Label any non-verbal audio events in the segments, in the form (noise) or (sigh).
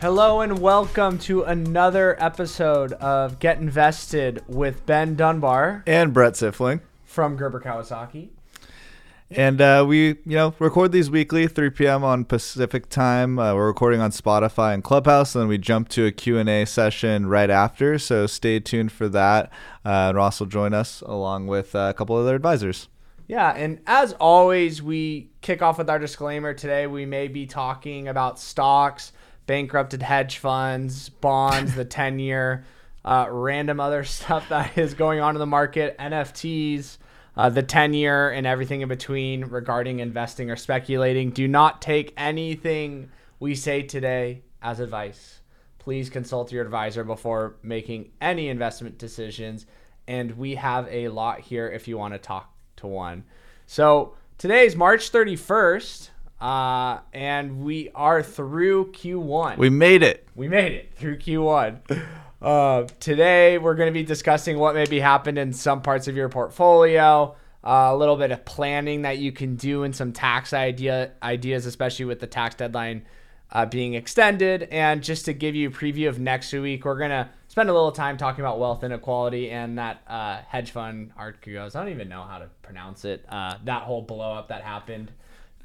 Hello and welcome to another episode of Get Invested with Ben Dunbar and Brett Sifling. from Gerber Kawasaki. And uh, we, you know, record these weekly, 3 p.m. on Pacific time. Uh, we're recording on Spotify and Clubhouse, and then we jump to a Q&A session right after. So stay tuned for that. Uh, and Ross will join us along with uh, a couple other advisors. Yeah, and as always, we kick off with our disclaimer. Today, we may be talking about stocks, bankrupted hedge funds, bonds, the (laughs) 10 year, uh, random other stuff that is going on in the market, NFTs, uh, the 10 year, and everything in between regarding investing or speculating. Do not take anything we say today as advice. Please consult your advisor before making any investment decisions. And we have a lot here if you want to talk to one. So today is March 31st, uh, and we are through Q1. We made it. We made it through Q1. Uh, today, we're going to be discussing what maybe happened in some parts of your portfolio, uh, a little bit of planning that you can do, and some tax idea ideas, especially with the tax deadline uh, being extended. And just to give you a preview of next week, we're going to spend a little time talking about wealth inequality and that uh, hedge fund Archegos. I don't even know how to pronounce it. Uh, that whole blow up that happened.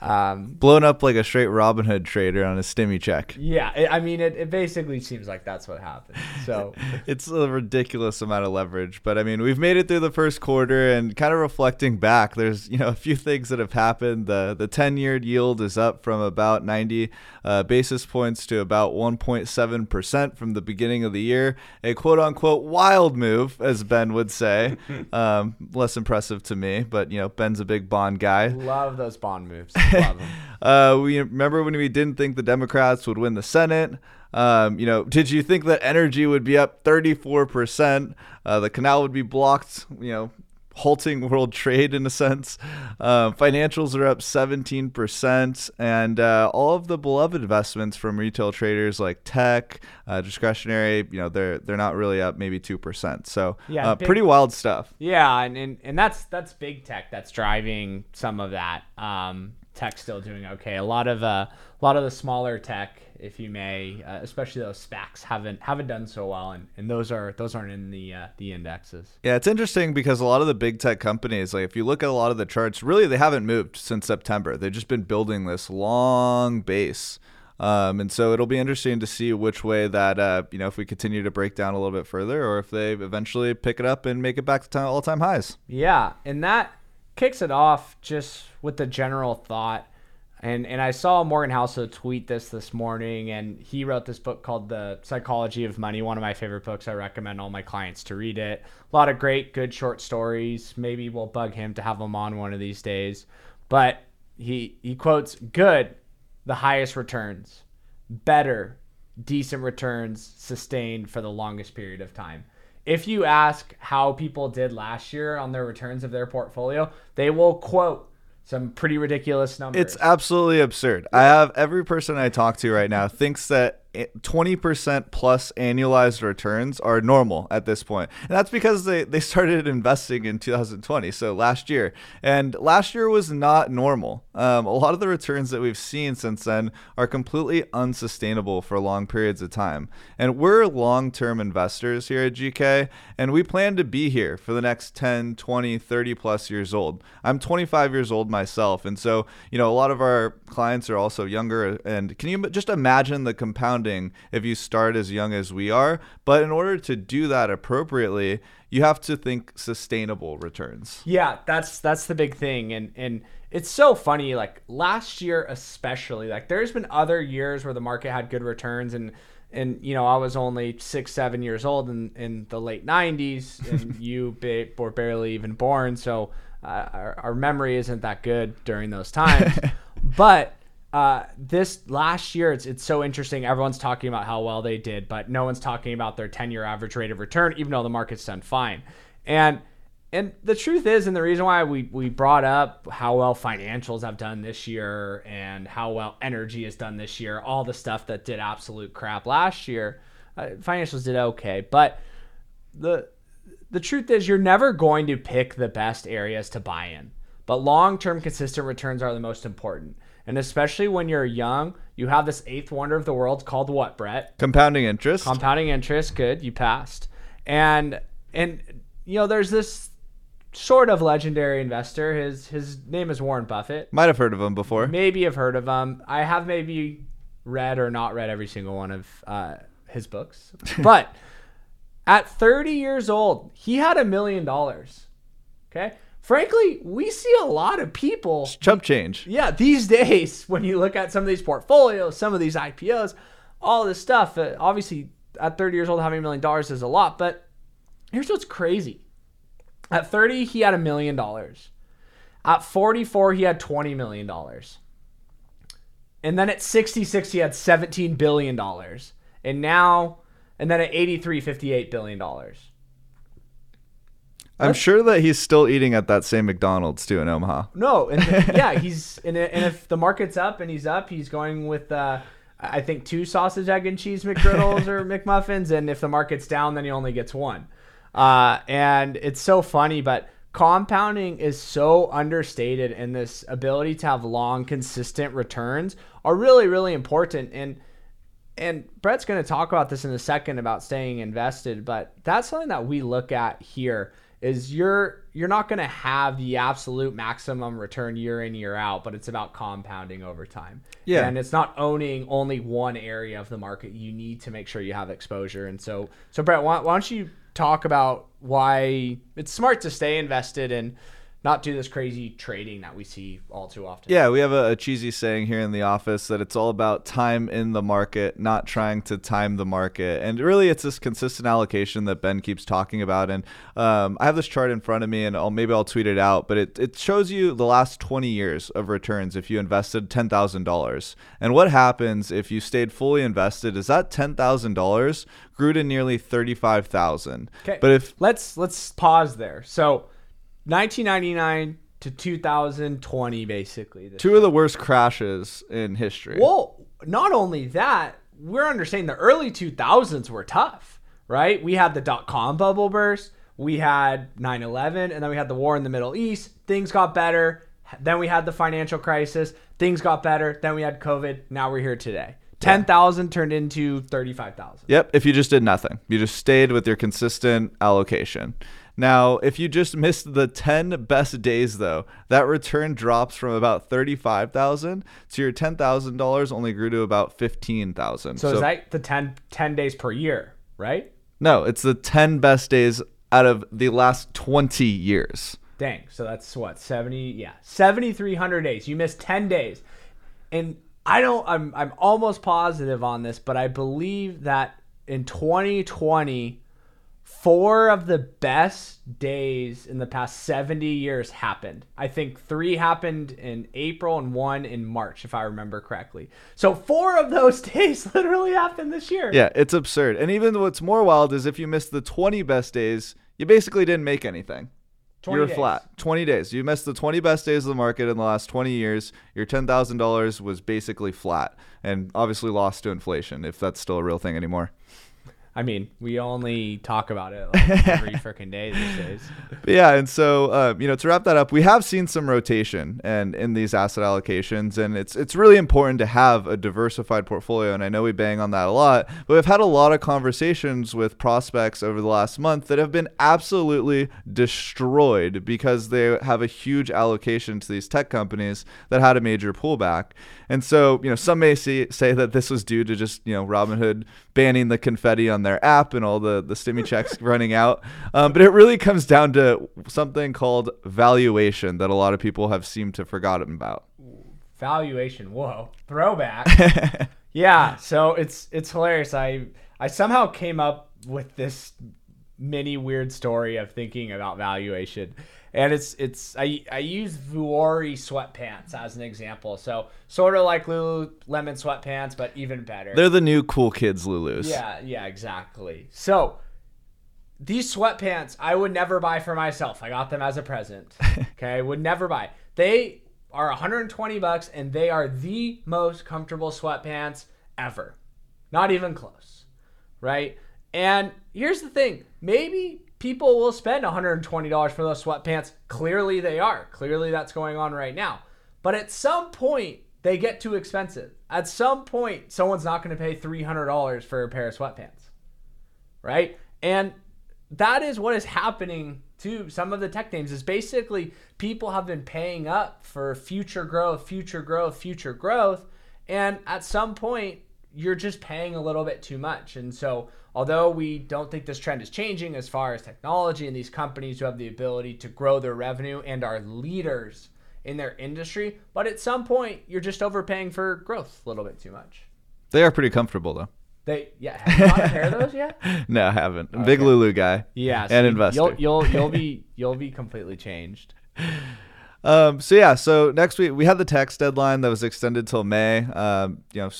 Um, Blown up like a straight Robinhood trader on a stimmy check. yeah, it, I mean, it, it basically seems like that's what happened. So. (laughs) It's a ridiculous amount of leverage, but I mean, we've made it through the first quarter and kind of reflecting back, there's, you know, a few things that have happened. The the 10-year yield is up from about 90 uh, basis points to about 1.7% from the beginning of the year. A quote unquote wild move, as Ben would say. (laughs) um, less impressive to me, but you know, Ben's a big bond guy. Love those bond moves. (laughs) Uh, we remember when we didn't think the Democrats would win the Senate. Um, you know, did you think that energy would be up 34%? Uh, the canal would be blocked, you know, halting (laughs) world trade in a sense. Uh, financials are up 17%. And uh, all of the beloved investments from retail traders like tech, uh, discretionary, you know, they're, they're not really up maybe 2%. So Yeah, uh, big- pretty wild stuff. Yeah, and, and and that's that's big tech that's driving some of that. Um, tech still doing okay. A lot of uh, a lot of the smaller tech, if you may, uh, especially those SPACs, haven't haven't done so well, and, and those are those aren't in the uh, the indexes. Yeah, it's interesting because a lot of the big tech companies, like if you look at a lot of the charts, really they haven't moved since September. They've just been building this long base. Um, and so it'll be interesting to see which way that, uh, you know, if we continue to break down a little bit further or if they eventually pick it up and make it back to all time highs. Yeah, and that kicks it off just with the general thought. And and I saw Morgan Housel tweet this this morning, and he wrote this book called The Psychology of Money. One of my favorite books. I recommend all my clients to read it. A lot of great, good short stories. Maybe we'll bug him to have him on one of these days. But he he quotes, "Good, the highest returns. Better, decent returns sustained for the longest period of time." If you ask how people did last year on their returns of their portfolio, they will quote some pretty ridiculous numbers. It's absolutely absurd. I have every person I talk to right now thinks that 20% plus annualized returns are normal at this point. And that's because they, they started investing in 2020, so last year. And last year was not normal. Um, a lot of the returns that we've seen since then are completely unsustainable for long periods of time. And we're long term investors here at GK, and we plan to be here for the next 10, 20, 30 plus years old. I'm 25 years old myself. And so, you know, a lot of our clients are also younger. And can you just imagine the compounding if you start as young as we are? But in order to do that appropriately, you have to think sustainable returns. yeah, that's that's the big thing, and and it's so funny. Like last year, especially, like there's been other years where the market had good returns, and and you know I was only six, seven years old in in the late '90s, and (laughs) you ba- were barely even born, so uh, our, our memory isn't that good during those times. (laughs) but uh, this last year, it's it's so interesting. Everyone's talking about how well they did, but no one's talking about their 10 year average rate of return, even though the market's done fine. And and the truth is, and the reason why we we brought up how well financials have done this year and how well energy has done this year, all the stuff that did absolute crap last year, uh, financials did okay, but the the truth is you're never going to pick the best areas to buy in but long-term consistent returns are the most important And especially when you're young, you have this eighth wonder of the world called what, Brett? Compounding interest. Compounding interest. Good, you passed. And and you know, there's this sort of legendary investor. His his name is Warren Buffett. Might have heard of him before. Maybe have heard of him. I have maybe read or not read every single one of uh, his books. (laughs) But at 30 years old, he had a million dollars. Okay. Frankly, we see a lot of people. Chump change. Yeah, these days, (laughs) when you look at some of these portfolios, some of these IPOs, all this stuff, uh, obviously at 30 years old, having a million dollars is a lot. But here's what's crazy at 30, he had a million dollars. At 44, he had $20 million. And then at 66, he had $17 billion. And now, and then at 83, $58 billion. I'm sure that he's still eating at that same McDonald's too in Omaha. No, and (laughs) yeah, he's and, and if the market's up and he's up, he's going with uh, I think two sausage, egg, and cheese McGriddles or (laughs) McMuffins, and if the market's down, then he only gets one. Uh, and it's so funny, but compounding is so understated, and this ability to have long, consistent returns are really, really important. And and Brett's going to talk about this in a second about staying invested, but that's something that we look at here is you're you're not going to have the absolute maximum return year in year out but it's about compounding over time. Yeah. and it's not owning only one area of the market. You need to make sure you have exposure. And so so brett why, why don't you talk about why it's smart to stay invested and not do this crazy trading that we see all too often Yeah, we have a, a cheesy saying here in the office that it's all about time in the market, not trying to time the market. And really, it's this consistent allocation that Ben keeps talking about. And um, I have this chart in front of me, and I'll, maybe I'll tweet it out, but it, it shows you the last 20 years of returns if you invested $10,000. And what happens if you stayed fully invested is that $10,000 grew to nearly 35000 okay But if let's let's pause there so 1999 to 2020 basically two of the worst crashes in history. Well, not only that, we're understanding the early 2000s were tough, right? We had the dot com bubble burst, we had 9 11, and then we had the war in the Middle East. Things got better. Then we had the financial crisis. Things got better. Then we had COVID. Now we're here today. 10,000 turned into 35,000. Yep, if you just did nothing. You just stayed with your consistent allocation. Now, if you just missed the 10 best days though, that return drops from about 35,000 to your $10,000 only grew to about 15,000. So, is that the 10, 10 days per year, right? No, it's the 10 best days out of the last 20 years. Dang. So that's what 70. Yeah, 7,300 days. You missed 10 days, and I don't. I'm I'm almost positive on this, but I believe that in 2020, four of the best days in the past 70 years happened. I think three happened in April and one in March, if I remember correctly. So four of those (laughs) days literally happened this year. Yeah, it's absurd. And even what's more wild is if you missed the 20 best days, you basically didn't make anything. you were days. flat. 20 days. You missed the 20 best days of the market in the last 20 years. Your $10,000 was basically flat and obviously lost to inflation, if that's still a real thing anymore. I mean, we only talk about it like (laughs) every freaking day these days. Yeah, and so uh, you know, to wrap that up, we have seen some rotation and in these asset allocations, and it's it's really important to have a diversified portfolio. And I know we bang on that a lot, but we've had a lot of conversations with prospects over the last month that have been absolutely destroyed because they have a huge allocation to these tech companies that had a major pullback. And so, you know, some may see, say that this was due to just, you know, Robinhood banning the confetti on their app and all the, the stimmy checks (laughs) running out. Um, but it really comes down to something called valuation that a lot of people have seemed to forgotten about. Valuation, whoa, throwback. (laughs) yeah, so it's it's hilarious. I I somehow came up with this mini weird story of thinking about valuation. And it's it's I I use Vuori sweatpants as an example. So sort of like Lululemon sweatpants, but even better. They're the new cool kids Lulus. Yeah, yeah, exactly. So these sweatpants I would never buy for myself. I got them as a present. (laughs) Okay, would never buy. They are 120 bucks and they are the most comfortable sweatpants ever. Not even close. Right? And here's the thing, maybe people will spend $120 for those sweatpants. Clearly they are. Clearly that's going on right now. But at some point they get too expensive. At some point, someone's not going to pay $300 for a pair of sweatpants, right? And that is what is happening to some of the tech names is basically people have been paying up for future growth, future growth, future growth. And at some point, you're just paying a little bit too much. And so, although we don't think this trend is changing as far as technology and these companies who have the ability to grow their revenue and are leaders in their industry, but at some point, you're just overpaying for growth a little bit too much. They are pretty comfortable though. They yeah, have you bought a pair of those yet? (laughs) No, I haven't. I'm Big Lulu guy. Yeah, and so investor. You'll you'll you'll be (laughs) you'll be completely changed. Um, so yeah, so next week we had the tax deadline that was extended till May. Um, you know,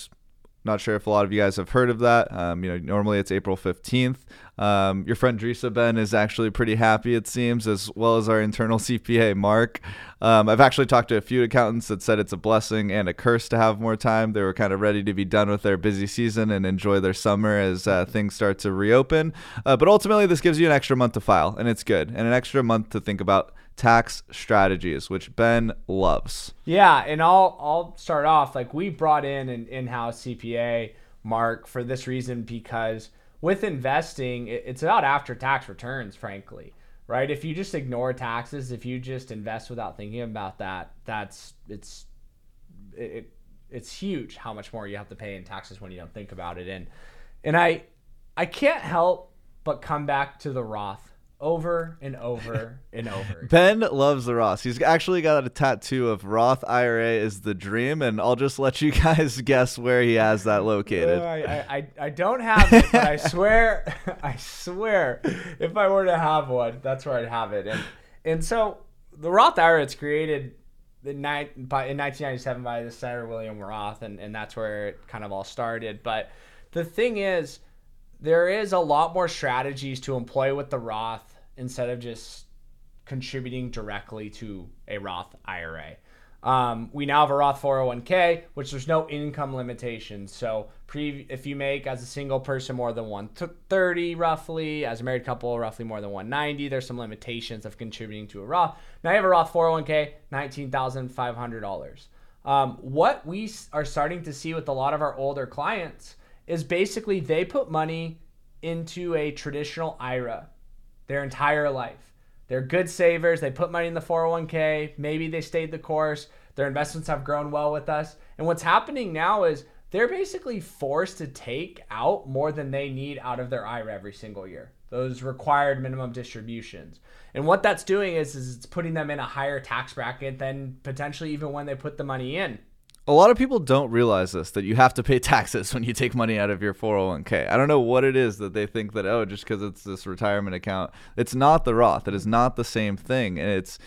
not sure if a lot of you guys have heard of that. Um, you know, normally it's April 15th. Um, your friend Drisa Ben is actually pretty happy, it seems, as well as our internal (laughs) CPA Mark. Um, I've actually talked to a few accountants that said it's a blessing and a curse to have more time. They were kind of ready to be done with their busy season and enjoy their summer as uh, things start to reopen. Uh, but ultimately, this gives you an extra month to file, and it's good, and an extra month to think about tax strategies, which Ben loves. Yeah, and I'll I'll start off like we brought in an in-house CPA Mark for this reason because with investing, it's about after-tax returns, frankly, right? If you just ignore taxes, if you just invest without thinking about that, that's it's it, it it's huge how much more you have to pay in taxes when you don't think about it. And and I I can't help but come back to the Roth over and over and over. (laughs) Ben loves the Roth. He's actually got a tattoo of Roth IRA is the dream, and I'll just let you (laughs) guys guess where he has that located. Uh, I, I, I- don't have it, but I (laughs) swear, I swear, if I were to have one, that's where I'd have it. And and so the Roth IRA it's created in, ni- by, in 1997 by the Senator William Roth, and, and that's where it kind of all started. But the thing is, there is a lot more strategies to employ with the Roth instead of just contributing directly to a Roth IRA. Um, we now have a Roth 401k, which there's no income limitation. So, pre- if you make as a single person more than 130 roughly, as a married couple roughly more than 190, there's some limitations of contributing to a Roth. Now you have a Roth 401k, $19,500. Um, what we are starting to see with a lot of our older clients is basically they put money into a traditional IRA their entire life. They're good savers. They put money in the 401k. Maybe they stayed the course. Their investments have grown well with us. And what's happening now is they're basically forced to take out more than they need out of their IRA every single year. Those required minimum distributions. And what that's doing is, is it's putting them in a higher tax bracket than potentially even when they put the money in. A lot of people don't realize this that you have to pay (laughs) taxes when you take money out of your 401k. I don't know what it is that they think that oh just because it's this retirement account. It's not the Roth. It is not the same thing and it's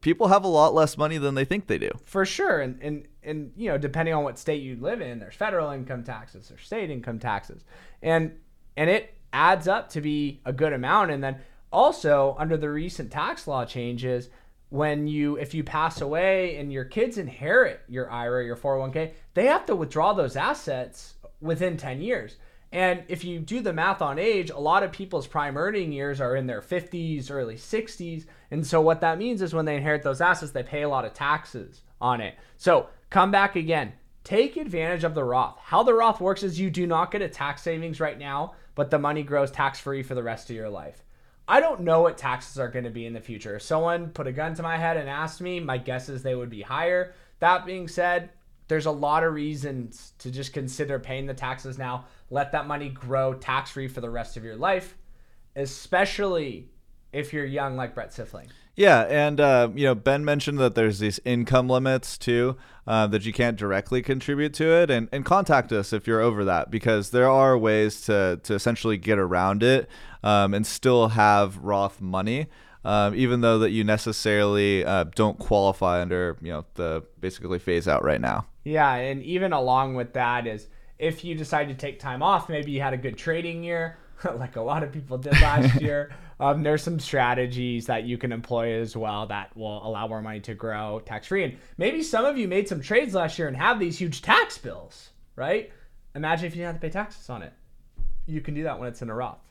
people have a lot less money than they think they do. For sure, and and and you know, depending on what state you live in, there's federal income taxes, there's state income taxes, and and it adds up to be a good amount. And then also under the recent tax law changes, when you if you pass away and your kids inherit your IRA, your 401k, they have to withdraw those assets within 10 years. And if you do the math on age, a lot of people's prime earning years are in their 50s, early 60s. And so what that means is when they inherit those assets, they pay a lot of taxes on it. So come back again. Take advantage of the Roth. How the Roth works is you do not get a tax savings right now, but the money grows tax free for the rest of your life. I don't know what taxes are going to be in the future. If someone put a gun to my head and asked me, my guess is they would be higher. That being said, there's a lot of reasons to just consider paying the taxes now. Let that money grow tax free for the rest of your life, especially if you're young like Brett Sifling. Yeah, and uh, you know Ben mentioned that there's these income limits too uh, that you can't directly contribute to it, and, and contact us if you're over that because there are ways to to essentially get around it um, and still have Roth money, um, even though that you necessarily uh, don't qualify under you know the basically phase out right now. Yeah, and even along with that is if you decide to take time off, maybe you had a good trading year, (laughs) like a lot of people did last (laughs) year. Um, there's some strategies that you can employ as well that will allow more money to grow tax free. And maybe some of you made some trades last year and have these huge tax bills, right? Imagine if you didn't have to pay taxes on it. You can do that when it's in a Roth.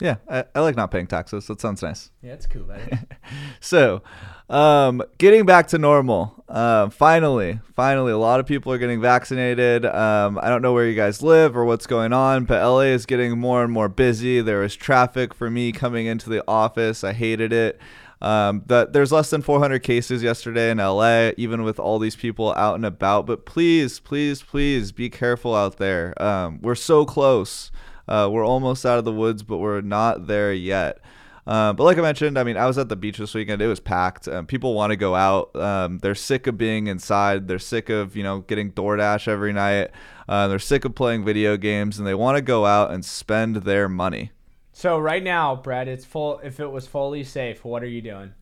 Yeah, I, I like not paying taxes. That sounds nice. Yeah, it's cool. (laughs) So, um, getting back to normal. Uh, finally, finally, a lot of people are getting vaccinated. Um, I don't know where you guys live or what's going on, but LA is getting more and more busy. There was traffic for me coming into the office. I hated it. Um, that there's less than 400 cases yesterday in LA, even with all these people out and about. But please, please, please be careful out there. Um, we're so close. Uh, we're almost out of the woods, but we're not there yet. Um, but like I mentioned, I mean, I was at the beach this weekend. It was packed. Um, people want to go out. Um, they're sick of being inside. They're sick of you know getting DoorDash every night. Uh, they're sick of playing video games, and they want to go out and spend their money. So right now, Brad, it's full. If it was fully safe, what are you doing?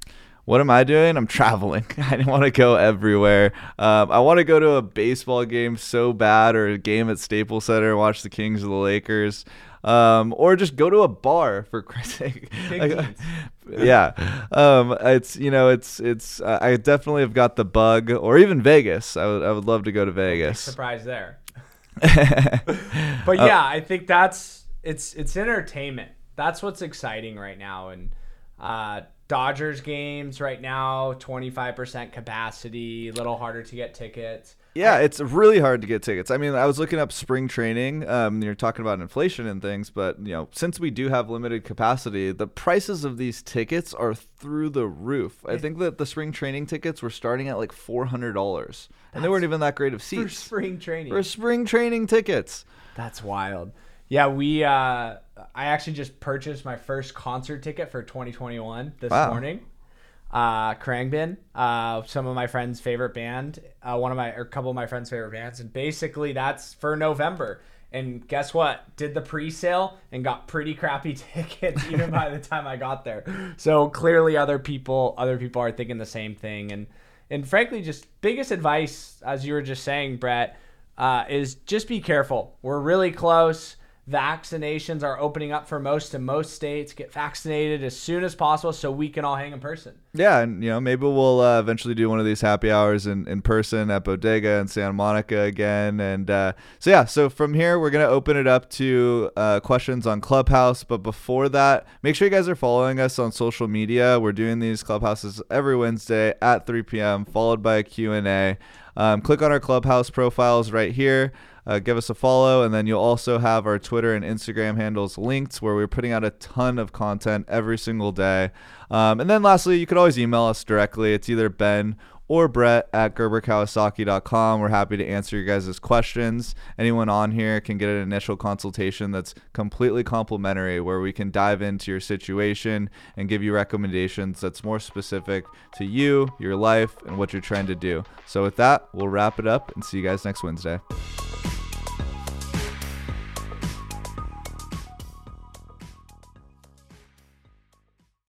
What am I doing? I'm traveling. (laughs) I want to go everywhere. Um, I want to go to a baseball game so bad, or a game at Staples Center, watch the Kings or the Lakers, um, or just go to a bar for (laughs) Christ's sake. Like, (laughs) yeah, um, it's you know it's it's uh, I definitely have got the bug, or even Vegas. I would I would love to go to Vegas. Surprise there. but yeah, I think that's it's it's entertainment. That's what's exciting right now, and uh, Dodgers games right now, twenty five percent capacity, a little harder to get tickets. Yeah, it's really hard to get tickets. I mean, I was looking up spring training. Um, you're talking about inflation and things, but you know, since we do have limited capacity, the prices of these tickets are through the roof. I think that the spring training tickets were starting at like four hundred dollars, and they weren't even that great of seats for spring training. for spring training tickets. That's wild. Yeah, we. Uh, I actually just purchased my first concert ticket for 2021 this Wow. morning. Uh, Khruangbin, uh, some of my friends' favorite band, uh, one of my or a couple of my friends' favorite bands, and basically that's for November. And guess what? Did the pre-sale and got pretty crappy (laughs) tickets even by the time I got there. So clearly, other people, other people are thinking the same thing. And and frankly, just biggest advice, as you were just saying, Brett, uh, is just be careful. We're really close. Vaccinations are opening up for most in most states. Get vaccinated as soon as possible so we can all hang in person. Yeah, and you know maybe we'll uh, eventually do one of these happy hours in, in person at Bodega in Santa Monica again. And uh, so yeah, so from here we're gonna open it up to uh, questions on Clubhouse. But before that, make sure you guys are following us on social media. We're doing these Clubhouses every Wednesday at 3 p.m. followed by a Q and A. Um, click on our Clubhouse profiles right here. Uh, give us a follow, and then you'll also have our Twitter and Instagram handles linked where we're putting out a ton of content every single day. Um, and then lastly, you could always email us directly. It's either Ben or Brett at GerberKawasaki.com. We're happy to answer your guys' questions. Anyone on here can get an initial consultation that's completely complimentary where we can dive into your situation and give you recommendations that's more specific to you, your life, and what you're trying to do. So with that, we'll wrap it up and see you guys next Wednesday.